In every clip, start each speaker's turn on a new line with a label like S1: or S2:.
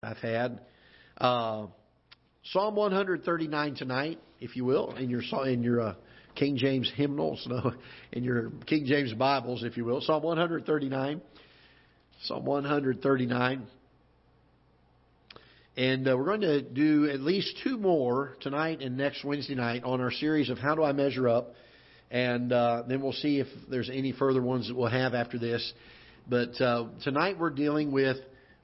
S1: I've had. Uh, Psalm 139 tonight, if you will, in your in your uh, King James hymnals, no, in your King James Bibles, if you will. Psalm 139. Psalm 139. And uh, we're going to do at least two more tonight and next Wednesday night on our series of How Do I Measure Up? And uh, then we'll see if there's any further ones that we'll have after this. But uh, tonight we're dealing with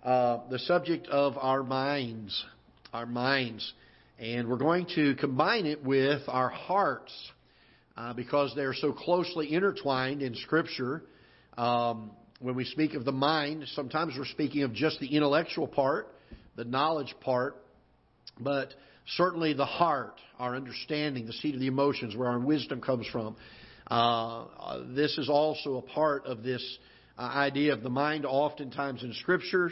S1: uh, the subject of our minds. Our minds. And we're going to combine it with our hearts uh, because they're so closely intertwined in Scripture. Um, when we speak of the mind, sometimes we're speaking of just the intellectual part, the knowledge part, but certainly the heart, our understanding, the seat of the emotions, where our wisdom comes from. Uh, this is also a part of this idea of the mind, oftentimes in Scripture.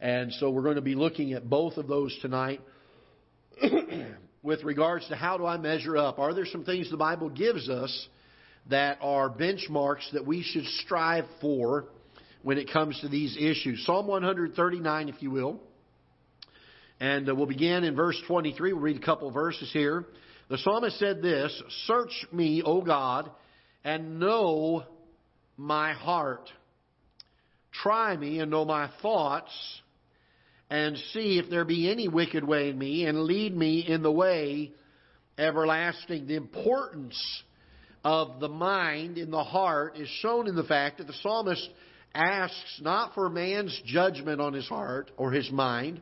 S1: And so we're going to be looking at both of those tonight. With regards to how do I measure up, are there some things the Bible gives us that are benchmarks that we should strive for when it comes to these issues? Psalm 139, if you will. And uh, we'll begin in verse 23. We'll read a couple verses here. The psalmist said this Search me, O God, and know my heart. Try me and know my thoughts and see if there be any wicked way in me, and lead me in the way everlasting. The importance of the mind in the heart is shown in the fact that the psalmist asks not for man's judgment on his heart or his mind,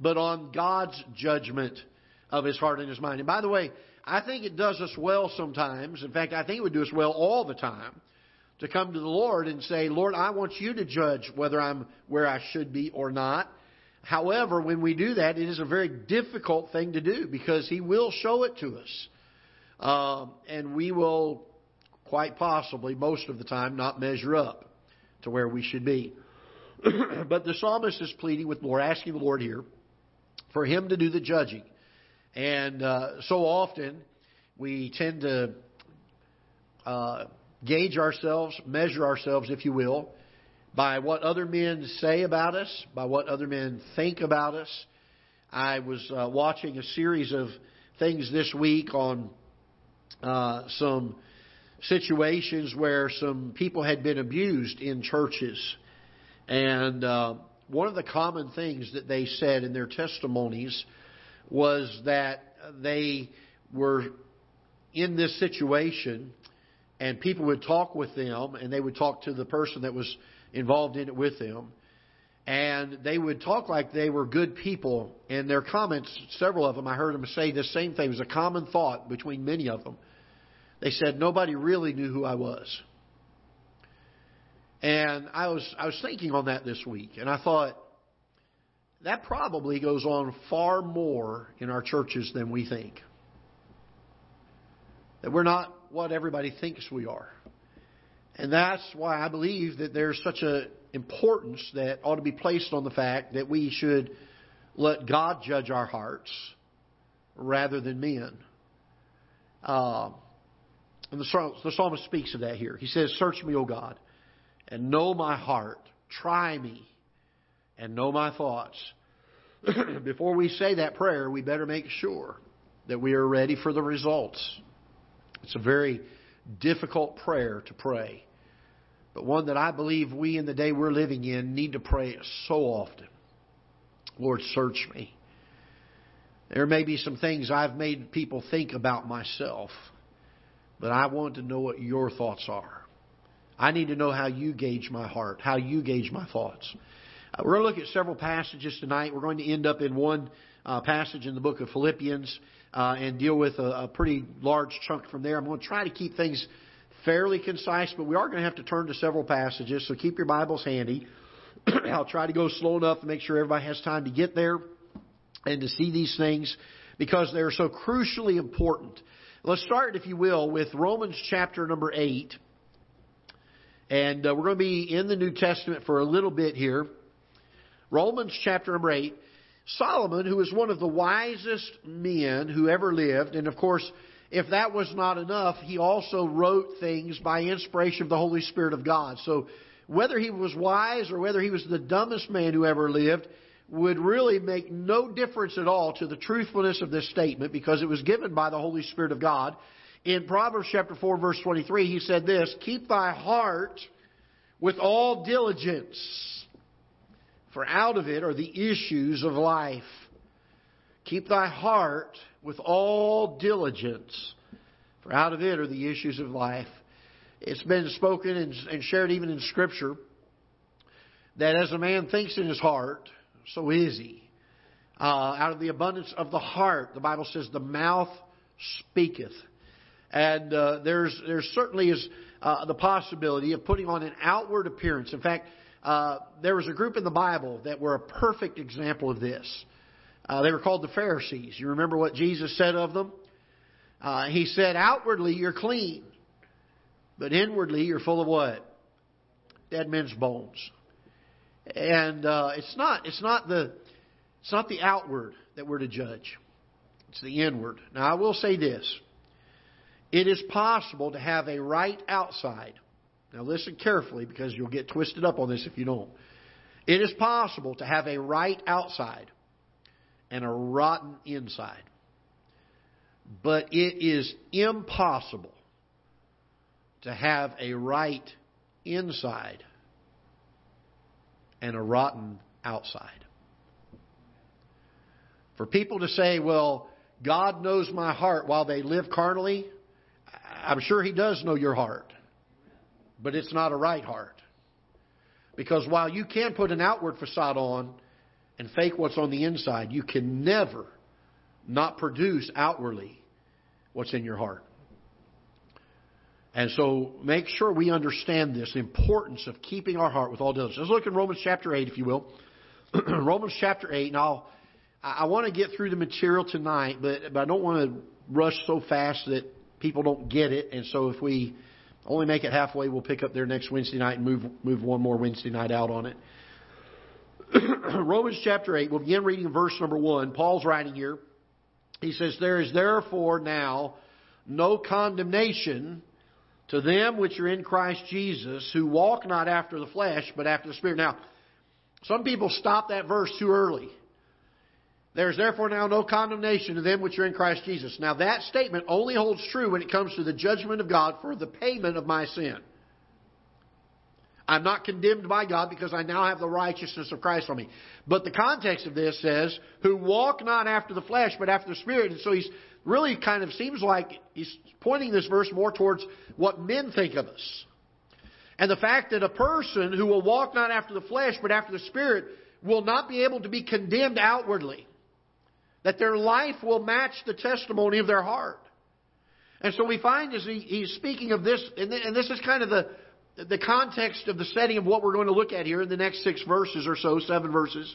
S1: but on God's judgment of his heart and his mind. And by the way, I think it does us well sometimes. In fact, I think it would do us well all the time to come to the Lord and say, Lord, I want you to judge whether I'm where I should be or not. However, when we do that, it is a very difficult thing to do because He will show it to us. Um, and we will, quite possibly, most of the time, not measure up to where we should be. but the psalmist is pleading with the Lord, asking the Lord here for Him to do the judging. And uh, so often, we tend to uh, gauge ourselves, measure ourselves, if you will, by what other men say about us, by what other men think about us. I was uh, watching a series of things this week on uh, some situations where some people had been abused in churches. And uh, one of the common things that they said in their testimonies was that they were in this situation and people would talk with them and they would talk to the person that was involved in it with them. And they would talk like they were good people. And their comments, several of them, I heard them say the same thing. It was a common thought between many of them. They said, nobody really knew who I was. And I was, I was thinking on that this week. And I thought, that probably goes on far more in our churches than we think. That we're not what everybody thinks we are. And that's why I believe that there's such an importance that ought to be placed on the fact that we should let God judge our hearts rather than men. Uh, and the, the psalmist speaks of that here. He says, Search me, O God, and know my heart. Try me and know my thoughts. Before we say that prayer, we better make sure that we are ready for the results. It's a very difficult prayer to pray but one that I believe we in the day we're living in need to pray so often. Lord, search me. There may be some things I've made people think about myself, but I want to know what your thoughts are. I need to know how you gauge my heart, how you gauge my thoughts. Uh, we're going to look at several passages tonight. We're going to end up in one uh, passage in the book of Philippians uh, and deal with a, a pretty large chunk from there. I'm going to try to keep things fairly concise, but we are going to have to turn to several passages, so keep your Bibles handy. I'll try to go slow enough to make sure everybody has time to get there and to see these things because they're so crucially important. Let's start, if you will, with Romans chapter number 8. And uh, we're going to be in the New Testament for a little bit here. Romans chapter number 8. Solomon, who was one of the wisest men who ever lived, and of course, if that was not enough, he also wrote things by inspiration of the Holy Spirit of God. So whether he was wise or whether he was the dumbest man who ever lived, would really make no difference at all to the truthfulness of this statement because it was given by the Holy Spirit of God. In Proverbs chapter 4 verse 23, he said this, Keep thy heart with all diligence, for out of it are the issues of life. Keep thy heart with all diligence, for out of it are the issues of life. It's been spoken and shared even in Scripture that as a man thinks in his heart, so is he. Uh, out of the abundance of the heart, the Bible says, the mouth speaketh. And uh, there's there certainly is uh, the possibility of putting on an outward appearance. In fact, uh, there was a group in the Bible that were a perfect example of this. Uh, they were called the Pharisees. You remember what Jesus said of them? Uh, he said, "Outwardly you're clean, but inwardly you're full of what? Dead men's bones." And uh, it's not it's not the it's not the outward that we're to judge. It's the inward. Now I will say this. It is possible to have a right outside. Now listen carefully because you'll get twisted up on this if you don't. It is possible to have a right outside and a rotten inside. But it is impossible to have a right inside and a rotten outside. For people to say, well, God knows my heart while they live carnally, I'm sure He does know your heart. But it's not a right heart. Because while you can put an outward facade on and fake what's on the inside, you can never not produce outwardly what's in your heart. And so make sure we understand this importance of keeping our heart with all diligence. Let's look in Romans chapter 8, if you will. Romans chapter 8, and I'll, I want to get through the material tonight, but, but I don't want to rush so fast that people don't get it. And so if we only make it halfway, we'll pick up there next Wednesday night and move, move one more Wednesday night out on it. Romans chapter 8, we'll begin reading verse number 1. Paul's writing here. He says, There is therefore now no condemnation to them which are in Christ Jesus, who walk not after the flesh, but after the Spirit. Now, some people stop that verse too early. There is therefore now no condemnation to them which are in Christ Jesus. Now, that statement only holds true when it comes to the judgment of God for the payment of my sin. I'm not condemned by God because I now have the righteousness of Christ on me. But the context of this says, who walk not after the flesh, but after the Spirit. And so he's really kind of seems like he's pointing this verse more towards what men think of us. And the fact that a person who will walk not after the flesh, but after the Spirit, will not be able to be condemned outwardly. That their life will match the testimony of their heart. And so we find as he, he's speaking of this, and this is kind of the, the context of the setting of what we're going to look at here in the next six verses or so, seven verses.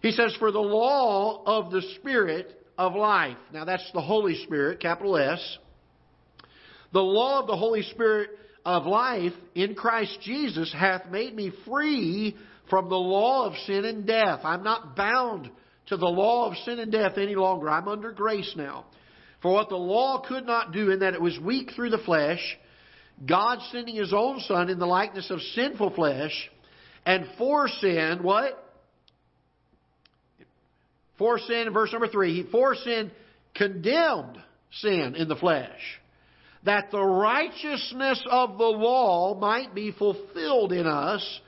S1: He says, For the law of the Spirit of life. Now that's the Holy Spirit, capital S. The law of the Holy Spirit of life in Christ Jesus hath made me free from the law of sin and death. I'm not bound to the law of sin and death any longer. I'm under grace now. For what the law could not do in that it was weak through the flesh, God sending His own Son in the likeness of sinful flesh, and for sin, what? For sin, in verse number three, he for sin condemned sin in the flesh, that the righteousness of the law might be fulfilled in us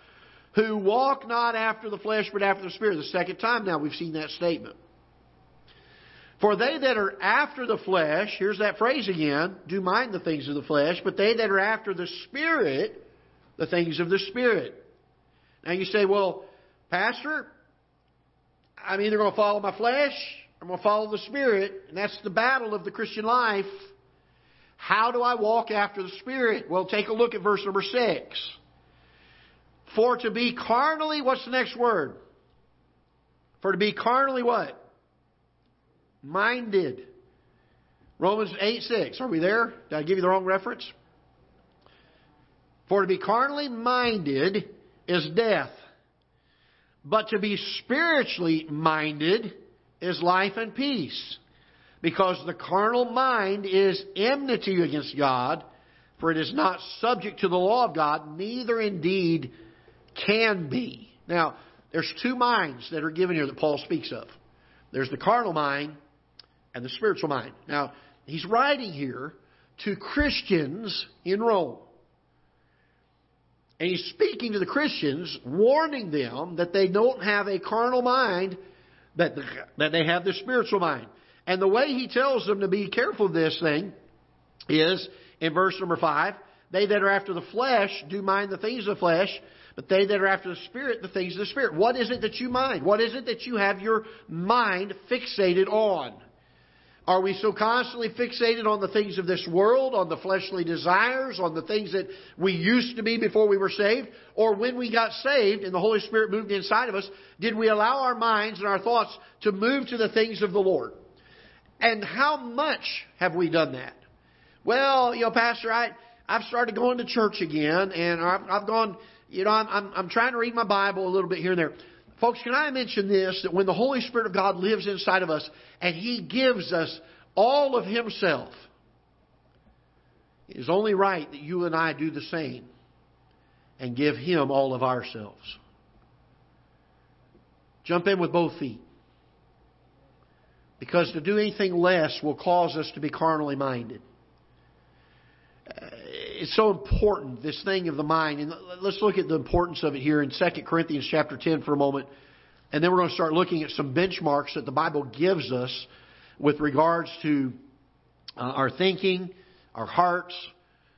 S1: who walk not after the flesh but after the Spirit. The second time now we've seen that statement. For they that are after the flesh, here's that phrase again, do mind the things of the flesh, but they that are after the Spirit, the things of the Spirit. Now you say, well, Pastor, I'm either going to follow my flesh or I'm going to follow the Spirit. And that's the battle of the Christian life. How do I walk after the Spirit? Well, take a look at verse number 6. For to be carnally, what's the next word? For to be carnally what? Minded. Romans 8 6. Are we there? Did I give you the wrong reference? For to be carnally minded is death. But to be spiritually minded is life and peace. Because the carnal mind is enmity against God, for it is not subject to the law of God, neither indeed can be. Now, there's two minds that are given here that Paul speaks of. There's the carnal mind and the spiritual mind. Now, he's writing here to Christians in Rome. And he's speaking to the Christians, warning them that they don't have a carnal mind, that, that they have the spiritual mind. And the way he tells them to be careful of this thing is in verse number 5 They that are after the flesh do mind the things of the flesh, but they that are after the Spirit, the things of the Spirit. What is it that you mind? What is it that you have your mind fixated on? Are we so constantly fixated on the things of this world, on the fleshly desires, on the things that we used to be before we were saved? Or when we got saved and the Holy Spirit moved inside of us, did we allow our minds and our thoughts to move to the things of the Lord? And how much have we done that? Well, you know, Pastor, I, I've started going to church again and I've, I've gone, you know, I'm, I'm, I'm trying to read my Bible a little bit here and there. Folks, can I mention this? That when the Holy Spirit of God lives inside of us and He gives us all of Himself, it is only right that you and I do the same and give Him all of ourselves. Jump in with both feet. Because to do anything less will cause us to be carnally minded. It's so important, this thing of the mind. And let's look at the importance of it here in 2 Corinthians chapter 10 for a moment. And then we're going to start looking at some benchmarks that the Bible gives us with regards to uh, our thinking, our hearts.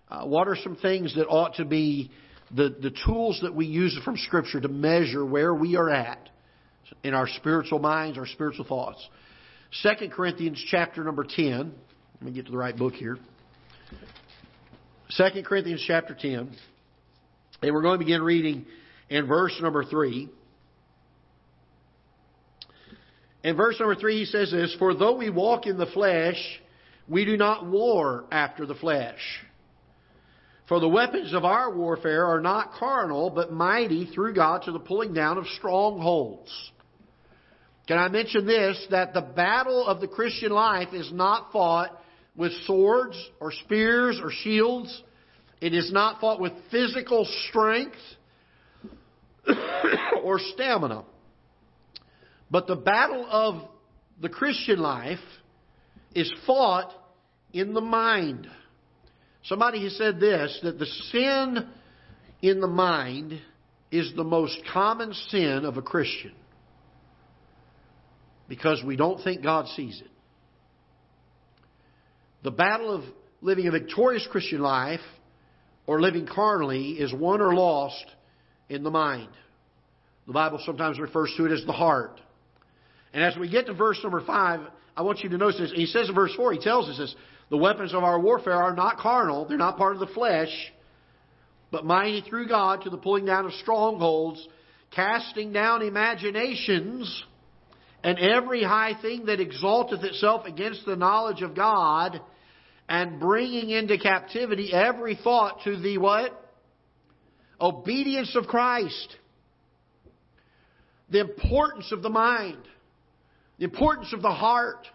S1: Uh, what are some things that ought to be the, the tools that we use from Scripture to measure where we are at in our spiritual minds, our spiritual thoughts? 2 Corinthians chapter number 10. Let me get to the right book here. 2 Corinthians chapter 10. And we're going to begin reading in verse number 3. In verse number 3, he says this For though we walk in the flesh, we do not war after the flesh. For the weapons of our warfare are not carnal, but mighty through God to the pulling down of strongholds. Can I mention this? That the battle of the Christian life is not fought with swords or spears or shields. It is not fought with physical strength or stamina. But the battle of the Christian life is fought in the mind. Somebody has said this that the sin in the mind is the most common sin of a Christian because we don't think God sees it. The battle of living a victorious Christian life or living carnally is won or lost in the mind. The Bible sometimes refers to it as the heart. And as we get to verse number 5, I want you to notice this. He says in verse 4, he tells us this the weapons of our warfare are not carnal, they're not part of the flesh, but mighty through God to the pulling down of strongholds, casting down imaginations and every high thing that exalteth itself against the knowledge of God and bringing into captivity every thought to the what? Obedience of Christ. The importance of the mind. The importance of the heart.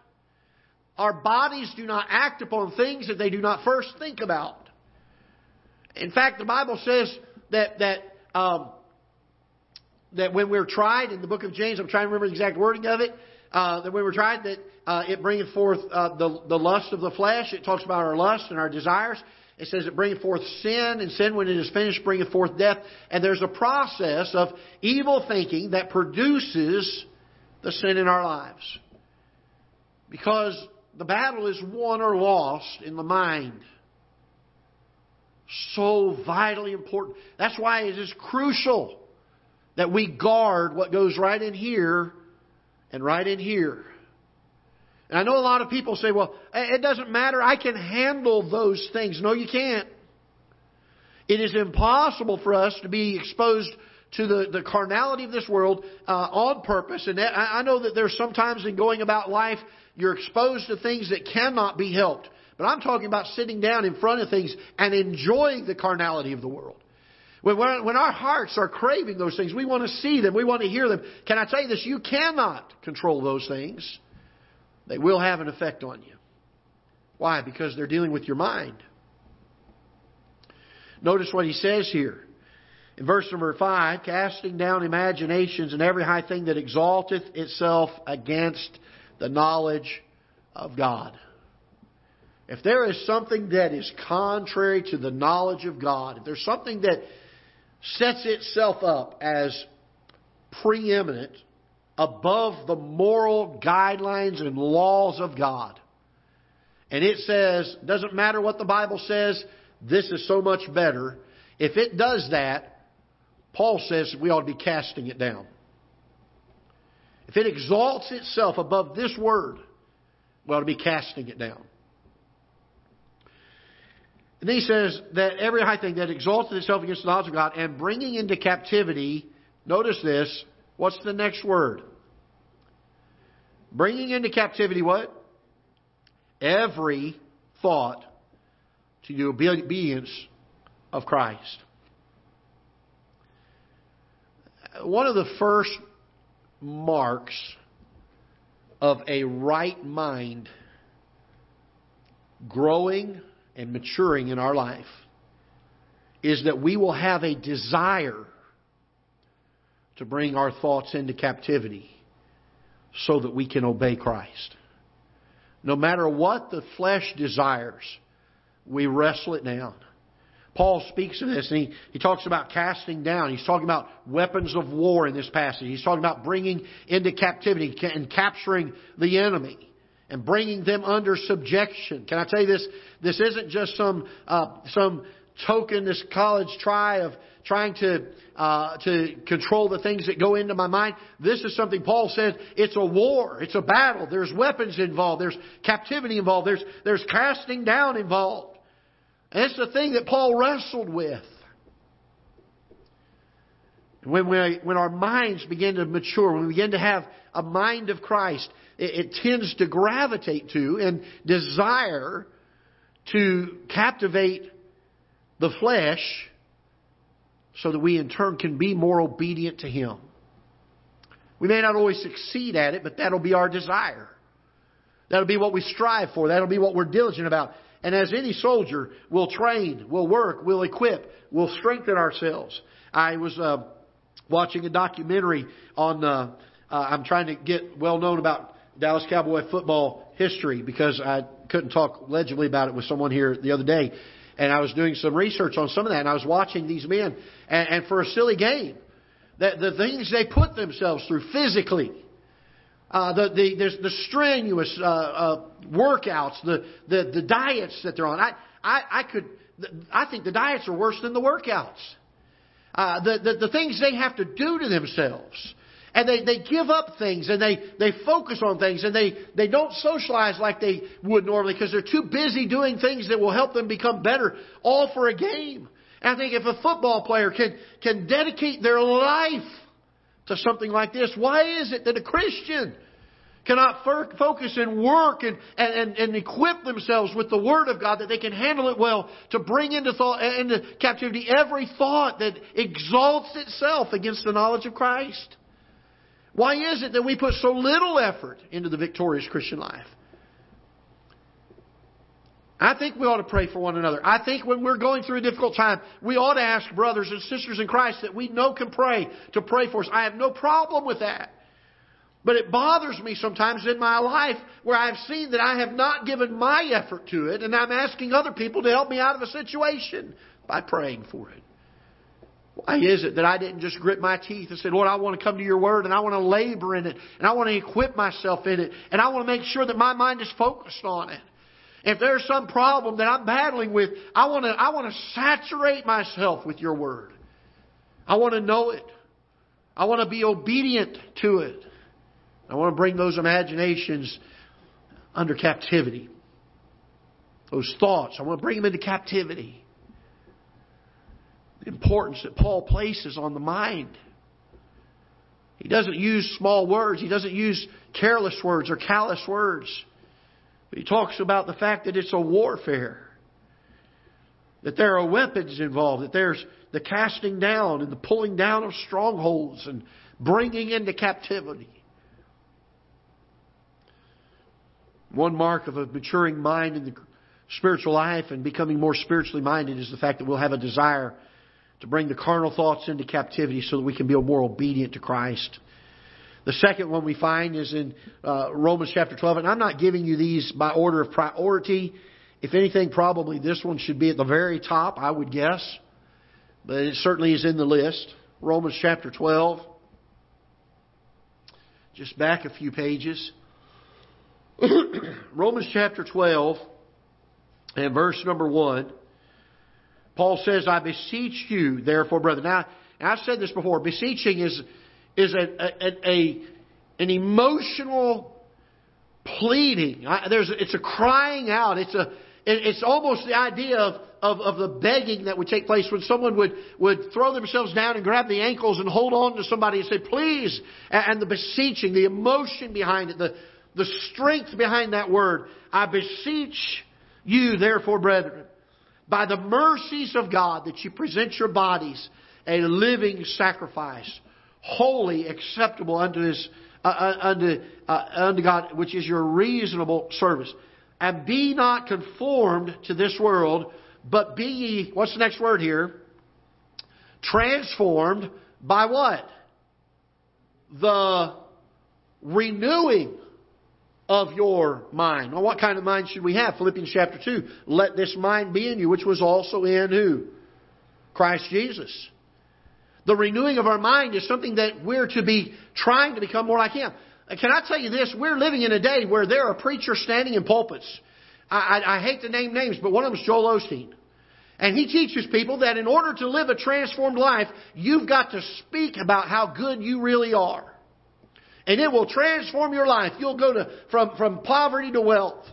S1: Our bodies do not act upon things that they do not first think about. In fact, the Bible says that that um, that when we're tried in the book of James, I'm trying to remember the exact wording of it, uh, that when we're tried, that uh, it bringeth forth uh, the, the lust of the flesh. It talks about our lust and our desires. It says it bringeth forth sin, and sin, when it is finished, bringeth forth death. And there's a process of evil thinking that produces the sin in our lives. Because the battle is won or lost in the mind. So vitally important. That's why it is crucial that we guard what goes right in here and right in here. And I know a lot of people say, well, it doesn't matter. I can handle those things. No, you can't. It is impossible for us to be exposed to the, the carnality of this world uh, on purpose. And I, I know that there's sometimes in going about life, you're exposed to things that cannot be helped. But I'm talking about sitting down in front of things and enjoying the carnality of the world. When, when our hearts are craving those things, we want to see them, we want to hear them. Can I tell you this? You cannot control those things. They will have an effect on you. Why? Because they're dealing with your mind. Notice what he says here. In verse number 5, casting down imaginations and every high thing that exalteth itself against the knowledge of God. If there is something that is contrary to the knowledge of God, if there's something that sets itself up as preeminent above the moral guidelines and laws of God, and it says, doesn't matter what the Bible says, this is so much better. If it does that, Paul says we ought to be casting it down. If it exalts itself above this word, we ought to be casting it down. And he says that every high thing that exalted itself against the knowledge of God and bringing into captivity, notice this, what's the next word? Bringing into captivity what? Every thought to the obedience of Christ. one of the first marks of a right mind growing and maturing in our life is that we will have a desire to bring our thoughts into captivity so that we can obey Christ. No matter what the flesh desires, we wrestle it down. Paul speaks of this and he, he talks about casting down. He's talking about weapons of war in this passage. He's talking about bringing into captivity and capturing the enemy and bringing them under subjection. Can I tell you this? This isn't just some, uh, some token, this college try of trying to, uh, to control the things that go into my mind. This is something Paul said, it's a war. It's a battle. There's weapons involved. There's captivity involved. There's, there's casting down involved. And it's the thing that Paul wrestled with. When, we, when our minds begin to mature, when we begin to have a mind of Christ, it, it tends to gravitate to and desire to captivate the flesh so that we in turn can be more obedient to Him. We may not always succeed at it, but that'll be our desire. That'll be what we strive for. That'll be what we're diligent about. And as any soldier, we'll train, we'll work, we'll equip, we'll strengthen ourselves. I was uh, watching a documentary on. Uh, uh, I'm trying to get well known about Dallas Cowboy football history because I couldn't talk legibly about it with someone here the other day, and I was doing some research on some of that, and I was watching these men, and, and for a silly game, that the things they put themselves through physically uh, the, the, there's the strenuous uh, uh, workouts, the, the, the diets that they're on. I, I, I could, I think the diets are worse than the workouts. Uh, the, the, the things they have to do to themselves. And they, they give up things and they, they focus on things and they, they don't socialize like they would normally because they're too busy doing things that will help them become better, all for a game. And I think if a football player can, can dedicate their life to something like this. Why is it that a Christian cannot focus and work and, and, and equip themselves with the Word of God that they can handle it well to bring into, thought, uh, into captivity every thought that exalts itself against the knowledge of Christ? Why is it that we put so little effort into the victorious Christian life? I think we ought to pray for one another. I think when we're going through a difficult time, we ought to ask brothers and sisters in Christ that we know can pray to pray for us. I have no problem with that. But it bothers me sometimes in my life where I've seen that I have not given my effort to it and I'm asking other people to help me out of a situation by praying for it. Why is it that I didn't just grit my teeth and say, Lord, I want to come to your word and I want to labor in it and I want to equip myself in it and I want to make sure that my mind is focused on it. If there's some problem that I'm battling with, I want to, I want to saturate myself with your word. I want to know it. I want to be obedient to it. I want to bring those imaginations under captivity. Those thoughts, I want to bring them into captivity. The importance that Paul places on the mind. He doesn't use small words. He doesn't use careless words or callous words. He talks about the fact that it's a warfare. That there are weapons involved, that there's the casting down and the pulling down of strongholds and bringing into captivity. One mark of a maturing mind in the spiritual life and becoming more spiritually minded is the fact that we'll have a desire to bring the carnal thoughts into captivity so that we can be more obedient to Christ. The second one we find is in uh, Romans chapter 12, and I'm not giving you these by order of priority. If anything, probably this one should be at the very top, I would guess. But it certainly is in the list. Romans chapter 12. Just back a few pages. Romans chapter 12 and verse number 1. Paul says, I beseech you, therefore, brother. Now, I've said this before. Beseeching is, is a, a, a an emotional pleading. There's, it's a crying out. It's a, it's almost the idea of, of, of, the begging that would take place when someone would, would throw themselves down and grab the ankles and hold on to somebody and say, please. And the beseeching, the emotion behind it, the, the strength behind that word. I beseech you, therefore, brethren, by the mercies of God, that you present your bodies a living sacrifice, holy, acceptable unto His, uh, uh, unto, uh, unto God, which is your reasonable service. And be not conformed to this world, but be ye, what's the next word here? Transformed by what? The renewing of your mind. Well, what kind of mind should we have? Philippians chapter 2. Let this mind be in you, which was also in who? Christ Jesus. The renewing of our mind is something that we're to be trying to become more like Him. Can I tell you this? We're living in a day where there are preachers standing in pulpits. I, I, I hate to name names, but one of them is Joel Osteen. And he teaches people that in order to live a transformed life, you've got to speak about how good you really are. And it will transform your life. You'll go to, from, from poverty to wealth.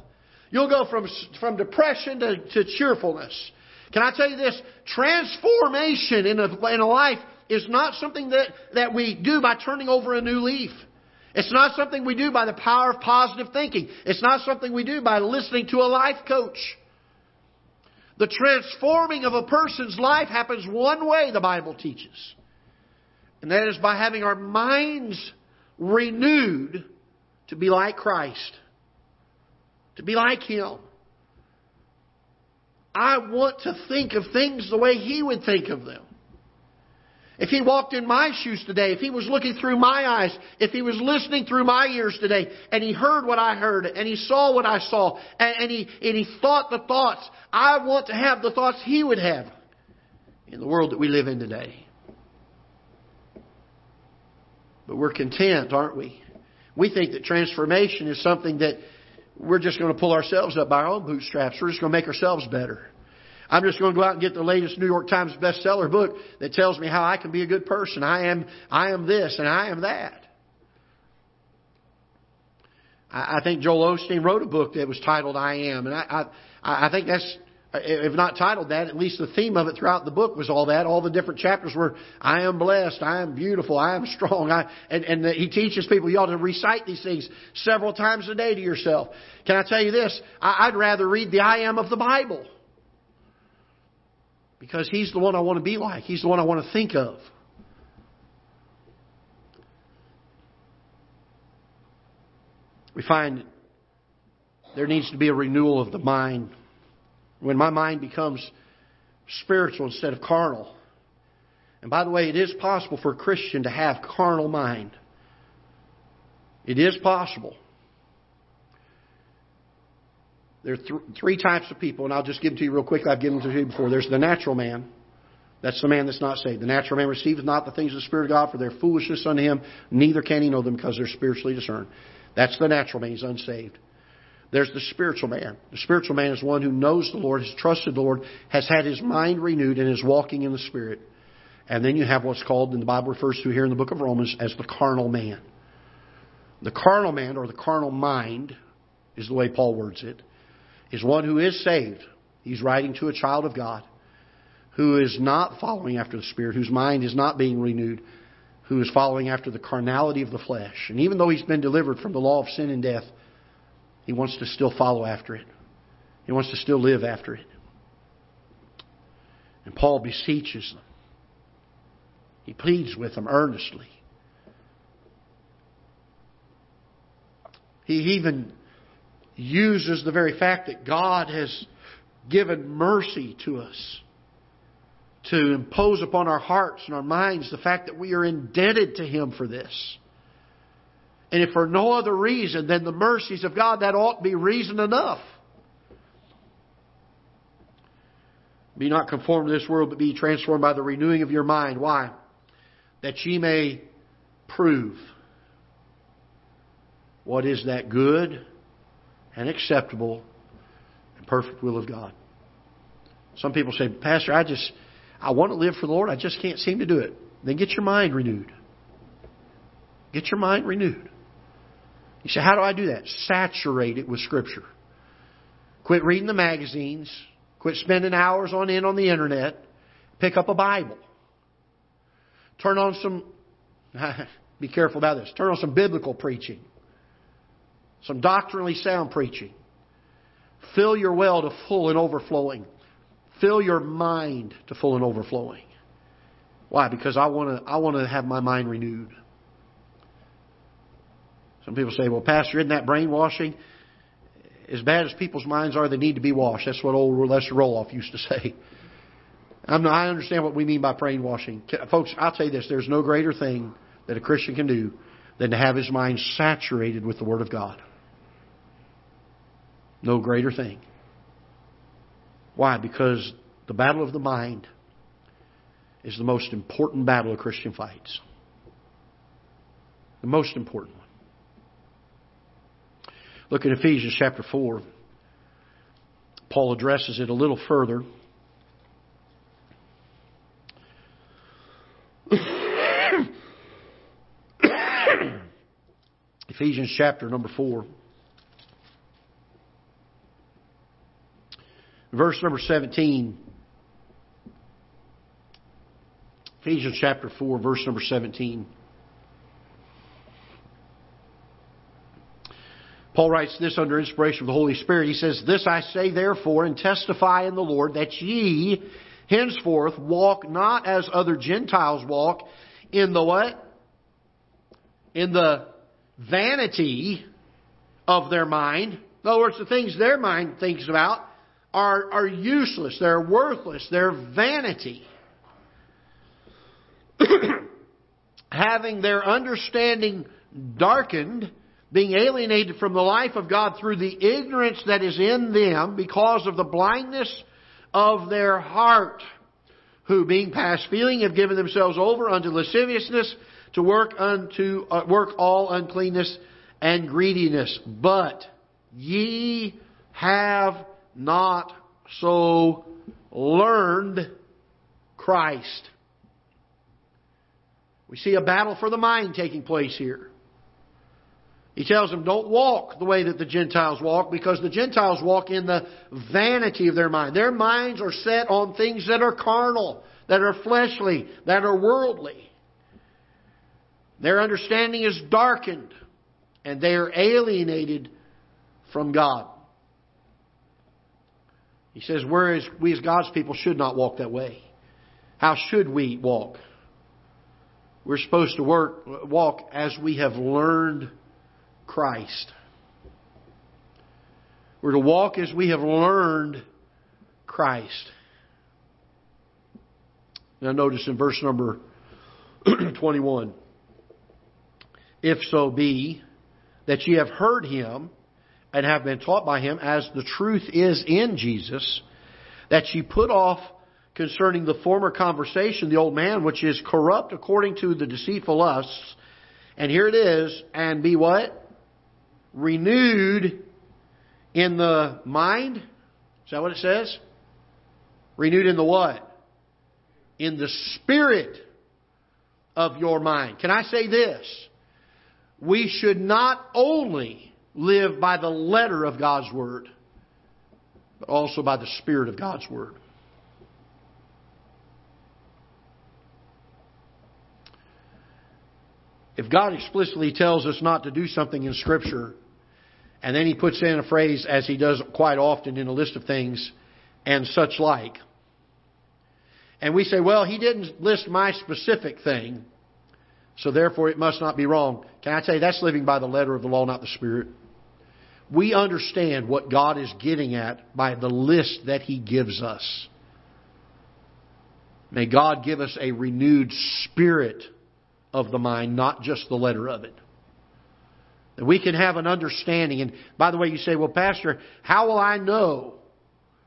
S1: You'll go from, from depression to, to cheerfulness. Can I tell you this? Transformation in a, in a life is not something that, that we do by turning over a new leaf. It's not something we do by the power of positive thinking. It's not something we do by listening to a life coach. The transforming of a person's life happens one way, the Bible teaches. And that is by having our minds renewed to be like Christ, to be like Him. I want to think of things the way He would think of them. If he walked in my shoes today, if he was looking through my eyes, if he was listening through my ears today, and he heard what I heard, and he saw what I saw, and, and, he, and he thought the thoughts, I want to have the thoughts he would have in the world that we live in today. But we're content, aren't we? We think that transformation is something that we're just going to pull ourselves up by our own bootstraps. We're just going to make ourselves better. I'm just going to go out and get the latest New York Times bestseller book that tells me how I can be a good person. I am, I am this and I am that. I, I think Joel Osteen wrote a book that was titled I Am. And I, I, I think that's, Uh, if not titled that, at least the theme of it throughout the book was all that. All the different chapters were, I am blessed, I am beautiful, I am strong. I, and, and he teaches people you ought to recite these things several times a day to yourself. Can I tell you this? I, I'd rather read the I am of the Bible. Because He's the one I want to be like. He's the one I want to think of. We find there needs to be a renewal of the mind. When my mind becomes spiritual instead of carnal. And by the way, it is possible for a Christian to have carnal mind. It is possible. There are th- three types of people, and I'll just give them to you real quick. I've given them to you before. There's the natural man. That's the man that's not saved. The natural man receiveth not the things of the Spirit of God, for they're foolishness unto him. Neither can he know them because they're spiritually discerned. That's the natural man. He's unsaved. There's the spiritual man. The spiritual man is one who knows the Lord, has trusted the Lord, has had his mind renewed, and is walking in the Spirit. And then you have what's called, and the Bible refers to here in the book of Romans, as the carnal man. The carnal man, or the carnal mind, is the way Paul words it, is one who is saved. He's writing to a child of God who is not following after the Spirit, whose mind is not being renewed, who is following after the carnality of the flesh. And even though he's been delivered from the law of sin and death, he wants to still follow after it. He wants to still live after it. And Paul beseeches them. He pleads with them earnestly. He even uses the very fact that God has given mercy to us to impose upon our hearts and our minds the fact that we are indebted to Him for this. And if for no other reason than the mercies of God, that ought to be reason enough. Be not conformed to this world, but be transformed by the renewing of your mind. Why? That ye may prove what is that good and acceptable and perfect will of God. Some people say, Pastor, I just, I want to live for the Lord. I just can't seem to do it. Then get your mind renewed. Get your mind renewed. You say, how do I do that? Saturate it with Scripture. Quit reading the magazines. Quit spending hours on in on the internet. Pick up a Bible. Turn on some, be careful about this, turn on some biblical preaching. Some doctrinally sound preaching. Fill your well to full and overflowing. Fill your mind to full and overflowing. Why? Because I want to, I want to have my mind renewed. Some people say, well, Pastor, isn't that brainwashing? As bad as people's minds are, they need to be washed. That's what old Lester Roloff used to say. Not, i understand what we mean by brainwashing. Folks, I'll tell you this there's no greater thing that a Christian can do than to have his mind saturated with the Word of God. No greater thing. Why? Because the battle of the mind is the most important battle a Christian fights. The most important. Look at Ephesians chapter 4. Paul addresses it a little further. Ephesians chapter number 4. Verse number 17. Ephesians chapter 4, verse number 17. Paul writes this under inspiration of the Holy Spirit. He says, This I say therefore and testify in the Lord that ye henceforth walk not as other Gentiles walk in the what? In the vanity of their mind. In other words, the things their mind thinks about are, are useless, they're worthless, they're vanity. Having their understanding darkened, being alienated from the life of God through the ignorance that is in them because of the blindness of their heart, who being past feeling have given themselves over unto lasciviousness to work unto uh, work all uncleanness and greediness. But ye have not so learned Christ. We see a battle for the mind taking place here. He tells them, don't walk the way that the Gentiles walk because the Gentiles walk in the vanity of their mind. Their minds are set on things that are carnal, that are fleshly, that are worldly. Their understanding is darkened and they are alienated from God. He says, whereas we as God's people should not walk that way. How should we walk? We're supposed to work, walk as we have learned Christ. We're to walk as we have learned Christ. Now notice in verse number 21. If so be that ye have heard him and have been taught by him as the truth is in Jesus, that ye put off concerning the former conversation the old man which is corrupt according to the deceitful lusts. And here it is, and be what? Renewed in the mind. Is that what it says? Renewed in the what? In the spirit of your mind. Can I say this? We should not only live by the letter of God's Word, but also by the Spirit of God's Word. If God explicitly tells us not to do something in Scripture, and then He puts in a phrase, as He does quite often in a list of things, and such like, and we say, well, He didn't list my specific thing, so therefore it must not be wrong. Can I tell you, that's living by the letter of the law, not the Spirit we understand what God is getting at by the list that He gives us. May God give us a renewed spirit of the mind, not just the letter of it. That we can have an understanding. And by the way, you say, well, Pastor, how will I know?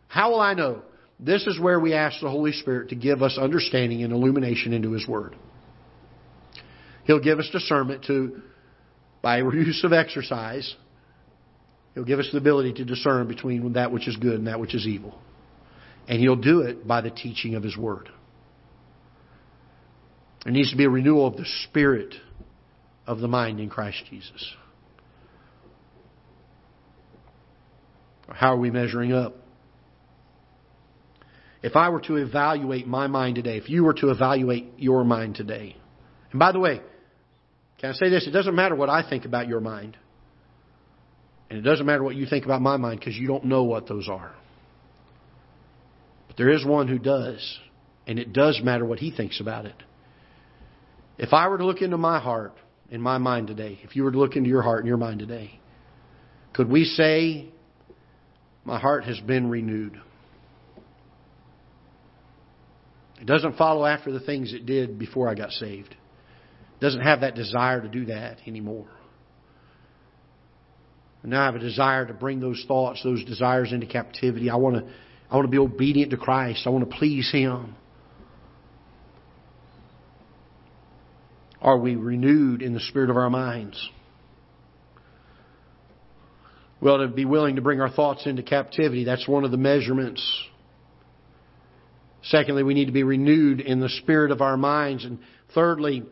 S1: How will I know? This is where we ask the Holy Spirit to give us understanding and illumination into His Word. He'll give us discernment to, by use of exercise, He'll give us the ability to discern between that which is good and that which is evil. And He'll do it by the teaching of His Word. There needs to be a renewal of the spirit of the mind in Christ Jesus. How are we measuring up? If I were to evaluate my mind today, if you were to evaluate your mind today, and by the way, can I say this? It doesn't matter what I think about your mind. And it doesn't matter what you think about my mind because you don't know what those are. But there is one who does. And it does matter what he thinks about it. If I were to look into my heart and my mind today, if you were to look into your heart and your mind today, could we say, My heart has been renewed? It doesn't follow after the things it did before I got saved. It doesn't have that desire to do that anymore. And now I have a desire to bring those thoughts, those desires into captivity. I want to, I want to be obedient to Christ. I want to please Him. Are we renewed in the spirit of our minds? Well, to be willing to bring our thoughts into captivity, that's one of the measurements. Secondly, we need to be renewed in the spirit of our minds. And thirdly,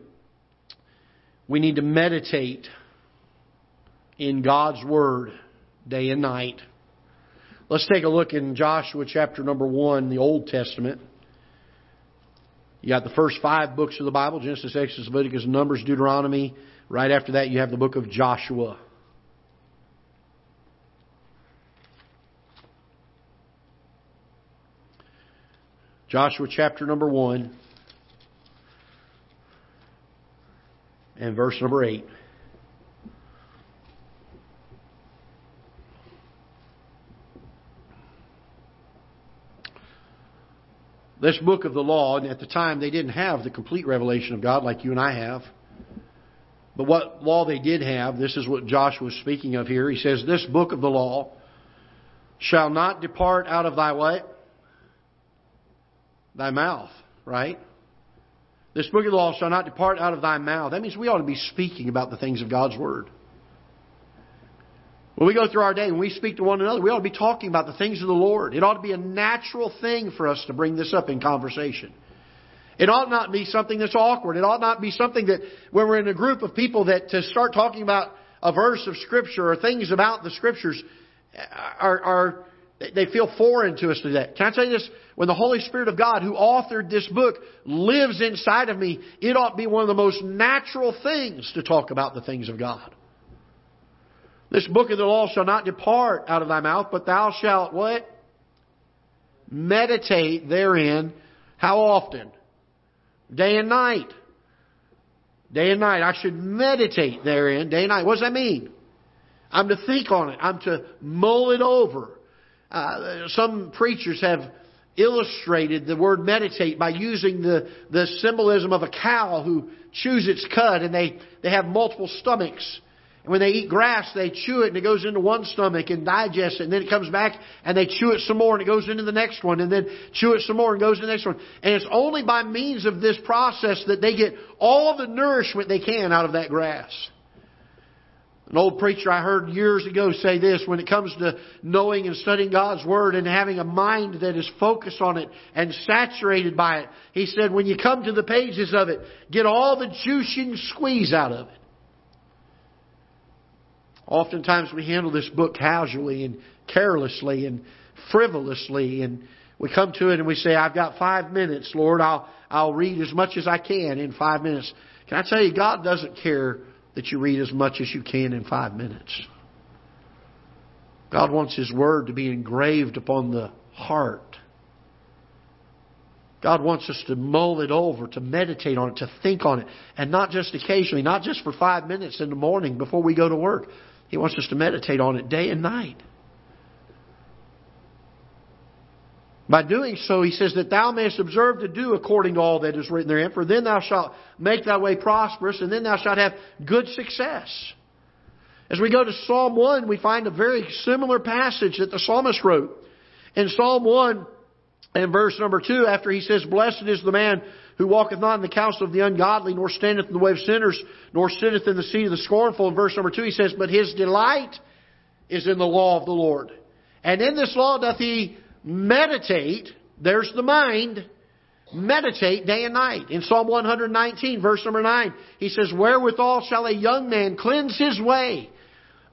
S1: we need to meditate in God's Word day and night. Let's take a look in Joshua chapter number 1, the Old Testament. You got the first five books of the Bible Genesis, Exodus, Leviticus, Numbers, Deuteronomy. Right after that, you have the book of Joshua. Joshua chapter number 1 and verse number 8. This book of the law, and at the time they didn't have the complete revelation of God like you and I have. But what law they did have, this is what Joshua is speaking of here. He says, This book of the law shall not depart out of thy what? Thy mouth, right? This book of the law shall not depart out of thy mouth. That means we ought to be speaking about the things of God's Word. When we go through our day and we speak to one another, we ought to be talking about the things of the Lord. It ought to be a natural thing for us to bring this up in conversation. It ought not be something that's awkward. It ought not be something that when we're in a group of people that to start talking about a verse of Scripture or things about the Scriptures uh, are, are they feel foreign to us today. Can I tell you this? When the Holy Spirit of God, who authored this book, lives inside of me, it ought to be one of the most natural things to talk about the things of God. This book of the law shall not depart out of thy mouth, but thou shalt what? Meditate therein. How often? Day and night. Day and night. I should meditate therein, day and night. What does that mean? I'm to think on it. I'm to mull it over. Uh, some preachers have illustrated the word meditate by using the, the symbolism of a cow who chews its cud and they, they have multiple stomachs. And when they eat grass, they chew it and it goes into one stomach and digests it. And then it comes back and they chew it some more and it goes into the next one. And then chew it some more and goes into the next one. And it's only by means of this process that they get all the nourishment they can out of that grass. An old preacher I heard years ago say this when it comes to knowing and studying God's Word and having a mind that is focused on it and saturated by it. He said, when you come to the pages of it, get all the juice you can squeeze out of it. Oftentimes we handle this book casually and carelessly and frivolously and we come to it and we say, I've got five minutes, Lord, I'll, I'll read as much as I can in five minutes. Can I tell you, God doesn't care that you read as much as you can in five minutes. God wants His Word to be engraved upon the heart. God wants us to mull it over, to meditate on it, to think on it, and not just occasionally, not just for five minutes in the morning before we go to work. He wants us to meditate on it day and night. By doing so, he says that thou mayest observe to do according to all that is written therein, for then thou shalt make thy way prosperous, and then thou shalt have good success. As we go to Psalm 1, we find a very similar passage that the psalmist wrote. In Psalm 1 and verse number 2, after he says, Blessed is the man who walketh not in the counsel of the ungodly, nor standeth in the way of sinners, nor sitteth in the seat of the scornful. In verse number 2, he says, But his delight is in the law of the Lord. And in this law doth he meditate, there's the mind, meditate day and night. In Psalm 119, verse number 9, he says, Wherewithal shall a young man cleanse his way?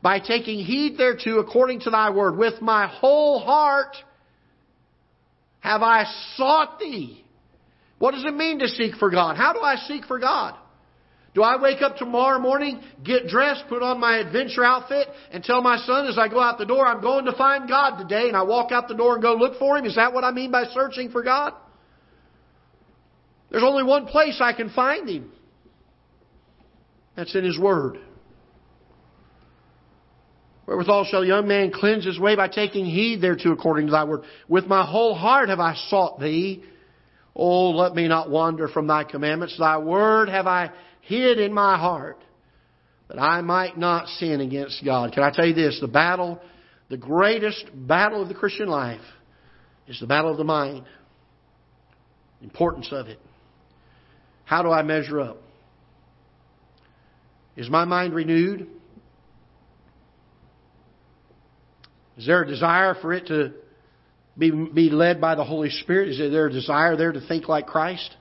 S1: By taking heed thereto according to thy word. With my whole heart have I sought thee. What does it mean to seek for God? How do I seek for God? Do I wake up tomorrow morning, get dressed, put on my adventure outfit, and tell my son as I go out the door, I'm going to find God today, and I walk out the door and go look for Him? Is that what I mean by searching for God? There's only one place I can find Him. That's in His Word. Wherewithal shall a young man cleanse his way by taking heed thereto according to thy word. With my whole heart have I sought thee. Oh, let me not wander from thy commandments. Thy word have I hid in my heart that I might not sin against God. Can I tell you this? The battle, the greatest battle of the Christian life is the battle of the mind. The importance of it. How do I measure up? Is my mind renewed? Is there a desire for it to be, be led by the Holy Spirit? Is there a desire there to think like Christ?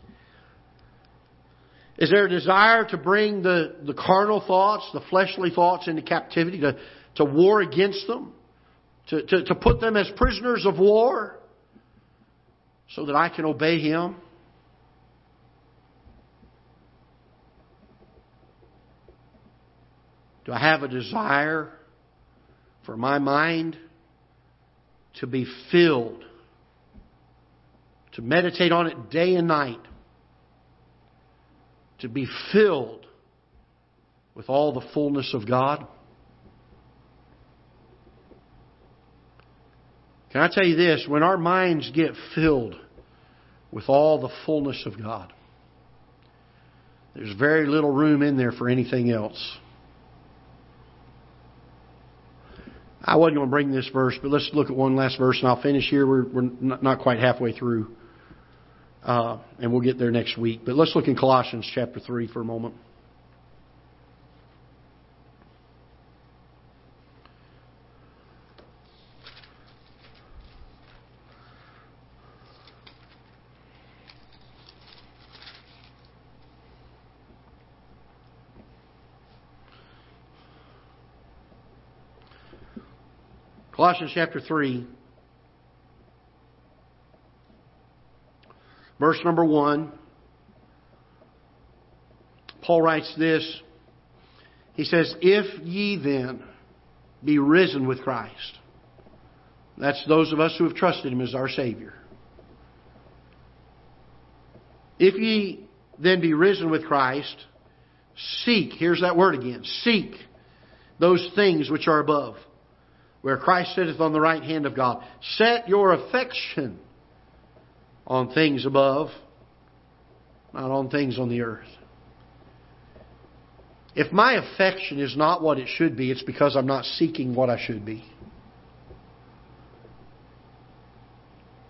S1: Is there a desire to bring the, the carnal thoughts, the fleshly thoughts into captivity, to, to war against them, to, to, to put them as prisoners of war so that I can obey Him? Do I have a desire for my mind to be filled, to meditate on it day and night, to be filled with all the fullness of God? Can I tell you this? When our minds get filled with all the fullness of God, there's very little room in there for anything else. I wasn't going to bring this verse, but let's look at one last verse and I'll finish here. We're, we're not quite halfway through. Uh, and we'll get there next week. But let's look in Colossians chapter 3 for a moment. Colossians chapter 3, verse number 1. Paul writes this. He says, If ye then be risen with Christ. That's those of us who have trusted Him as our Savior. If ye then be risen with Christ, seek, here's that word again, seek those things which are above where Christ sitteth on the right hand of God. Set your affection on things above, not on things on the earth. If my affection is not what it should be, it's because I'm not seeking what I should be.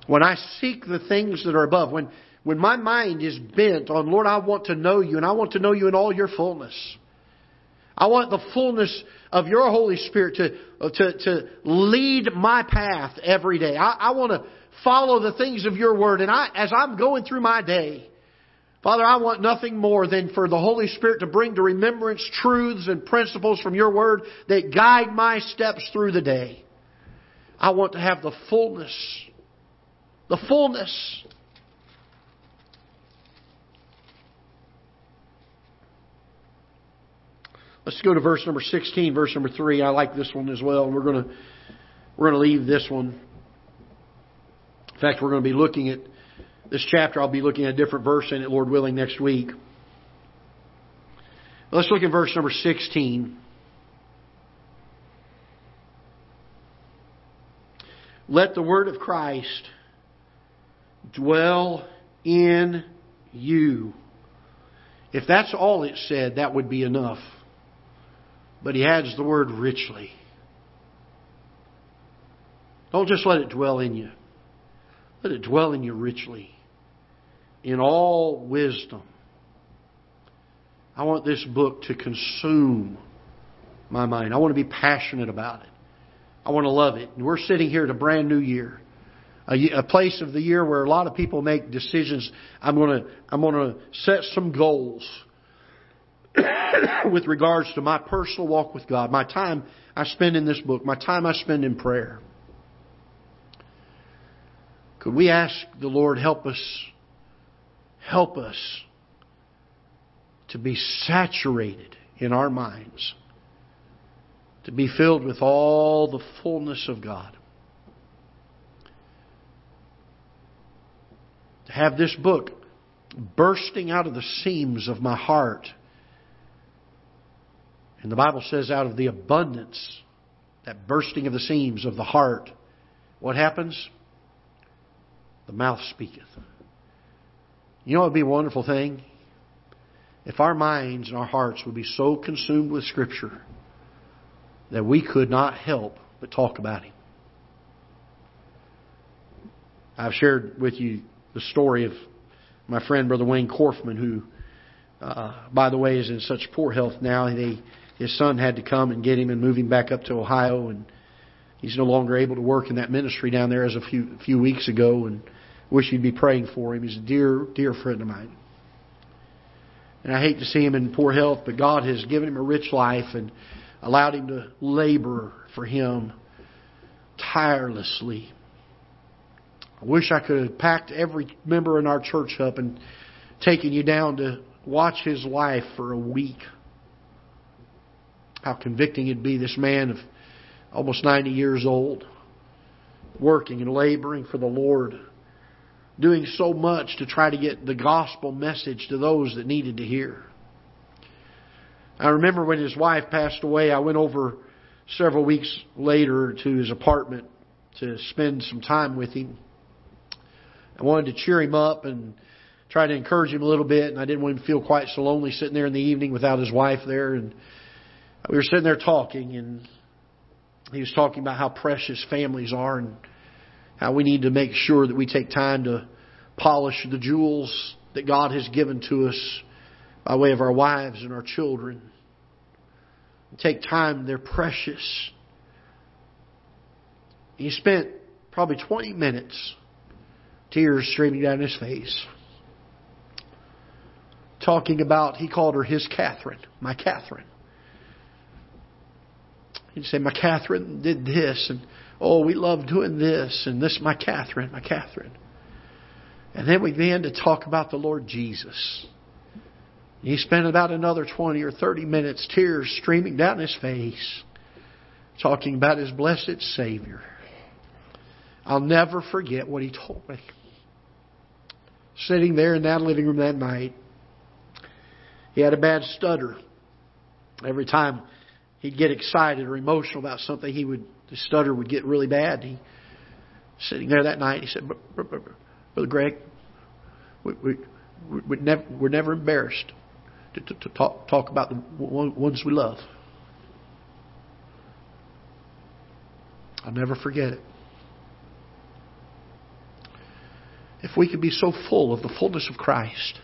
S1: When I seek the things that are above, when, when my mind is bent on, Lord, I want to know you, and I want to know you in all your fullness. I want the fullness of your Holy Spirit to, uh, to, to lead my path every day. I, I want to follow the things of your word. And I, as I'm going through my day, Father, I want nothing more than for the Holy Spirit to bring to remembrance truths and principles from your word that guide my steps through the day. I want to have the fullness, the fullness Let's go to verse number 16, verse number 3. I like this one as well. We're going to, we're going to leave this one. In fact, we're going to be looking at this chapter. I'll be looking at a different verse in it, Lord willing, next week. Let's look at verse number 16. Let the word of Christ dwell in you. If that's all it said, that would be enough. But he adds the word richly. Don't just let it dwell in you. Let it dwell in you richly. In all wisdom. I want this book to consume my mind. I want to be passionate about it. I want to love it. And we're sitting here at a brand new year. A, place of the year where a lot of people make decisions. I'm going to, I'm going to set some goals with regards to my personal walk with God, my time I spend in this book, my time I spend in prayer. Could we ask the Lord help us help us to be saturated in our minds, to be filled with all the fullness of God. To have this book bursting out of the seams of my heart. And the Bible says, out of the abundance, that bursting of the seams of the heart, what happens? The mouth speaketh. You know what would be a wonderful thing? If our minds and our hearts would be so consumed with Scripture that we could not help but talk about Him. I've shared with you the story of my friend Brother Wayne Korfman, who, uh, by the way, is in such poor health now. They, his son had to come and get him and move him back up to Ohio, and he's no longer able to work in that ministry down there as a few few weeks ago. And wish you'd be praying for him. He's a dear, dear friend of mine. And I hate to see him in poor health, but God has given him a rich life and allowed him to labor for him tirelessly. I wish I could have packed every member in our church up and taken you down to watch his life for a week. How convicting it'd be, this man of almost 90 years old, working and laboring for the Lord doing so much to try to get the gospel message to those that needed to hear. I remember when his wife passed away, I went over several weeks later to his apartment to spend some time with him. I wanted to cheer him up and try to encourage him a little bit, and I didn't want him to feel quite so lonely sitting there in the evening without his wife there. And we were sitting there talking, and he was talking about how precious families are and how we need to make sure that we take time to polish the jewels that God has given to us by way of our wives and our children. Take time, they're precious. He spent probably 20 minutes, tears streaming down his face, talking about, he called her his Catherine, my Catherine. He'd say, My Catherine did this, and Oh, we love doing this, and this, my Catherine, my Catherine. And then we began to talk about the Lord Jesus. He spent about another 20 or 30 minutes, tears streaming down his face, talking about his blessed Savior. I'll never forget what he told me. Sitting there in that living room that night, he had a bad stutter. Every time he'd get excited or emotional about something, he would the stutter would get really bad. He sitting there that night. He said, "Brother Greg, we, we, we never, we're never embarrassed to, to, to talk talk about the ones we love. I'll never forget it. If we could be so full of the fullness of Christ,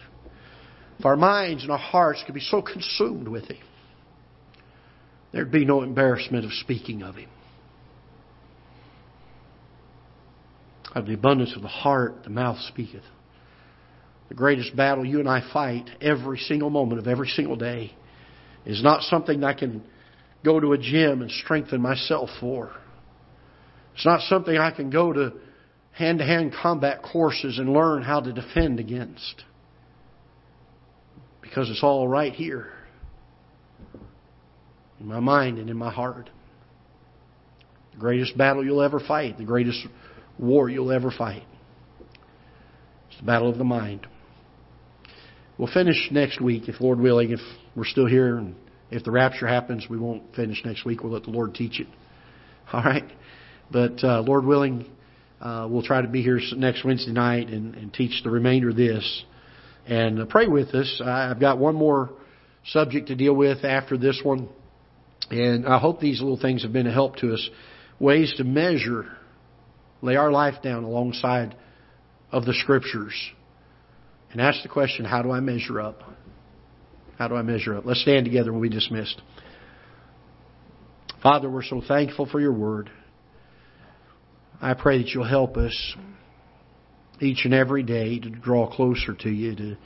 S1: if our minds and our hearts could be so consumed with Him, there'd be no embarrassment of speaking of Him. Of the abundance of the heart, the mouth speaketh. The greatest battle you and I fight every single moment of every single day is not something I can go to a gym and strengthen myself for. It's not something I can go to hand to hand combat courses and learn how to defend against. Because it's all right here in my mind and in my heart. The greatest battle you'll ever fight, the greatest war you'll ever fight. It's the battle of the mind. We'll finish next week, if Lord willing, if we're still here, and if the rapture happens, we won't finish next week. We'll let the Lord teach it. All right? But uh, Lord willing, uh, we'll try to be here next Wednesday night and, and teach the remainder of this. And uh, pray with us. I've got one more subject to deal with after this one. And I hope these little things have been a help to us. Ways to measure, lay our life down alongside of the Scriptures. And ask the question, how do I measure up? How do I measure up? Let's stand together when we dismissed. Father, we're so thankful for your word. I pray that you'll help us each and every day to draw closer to you, to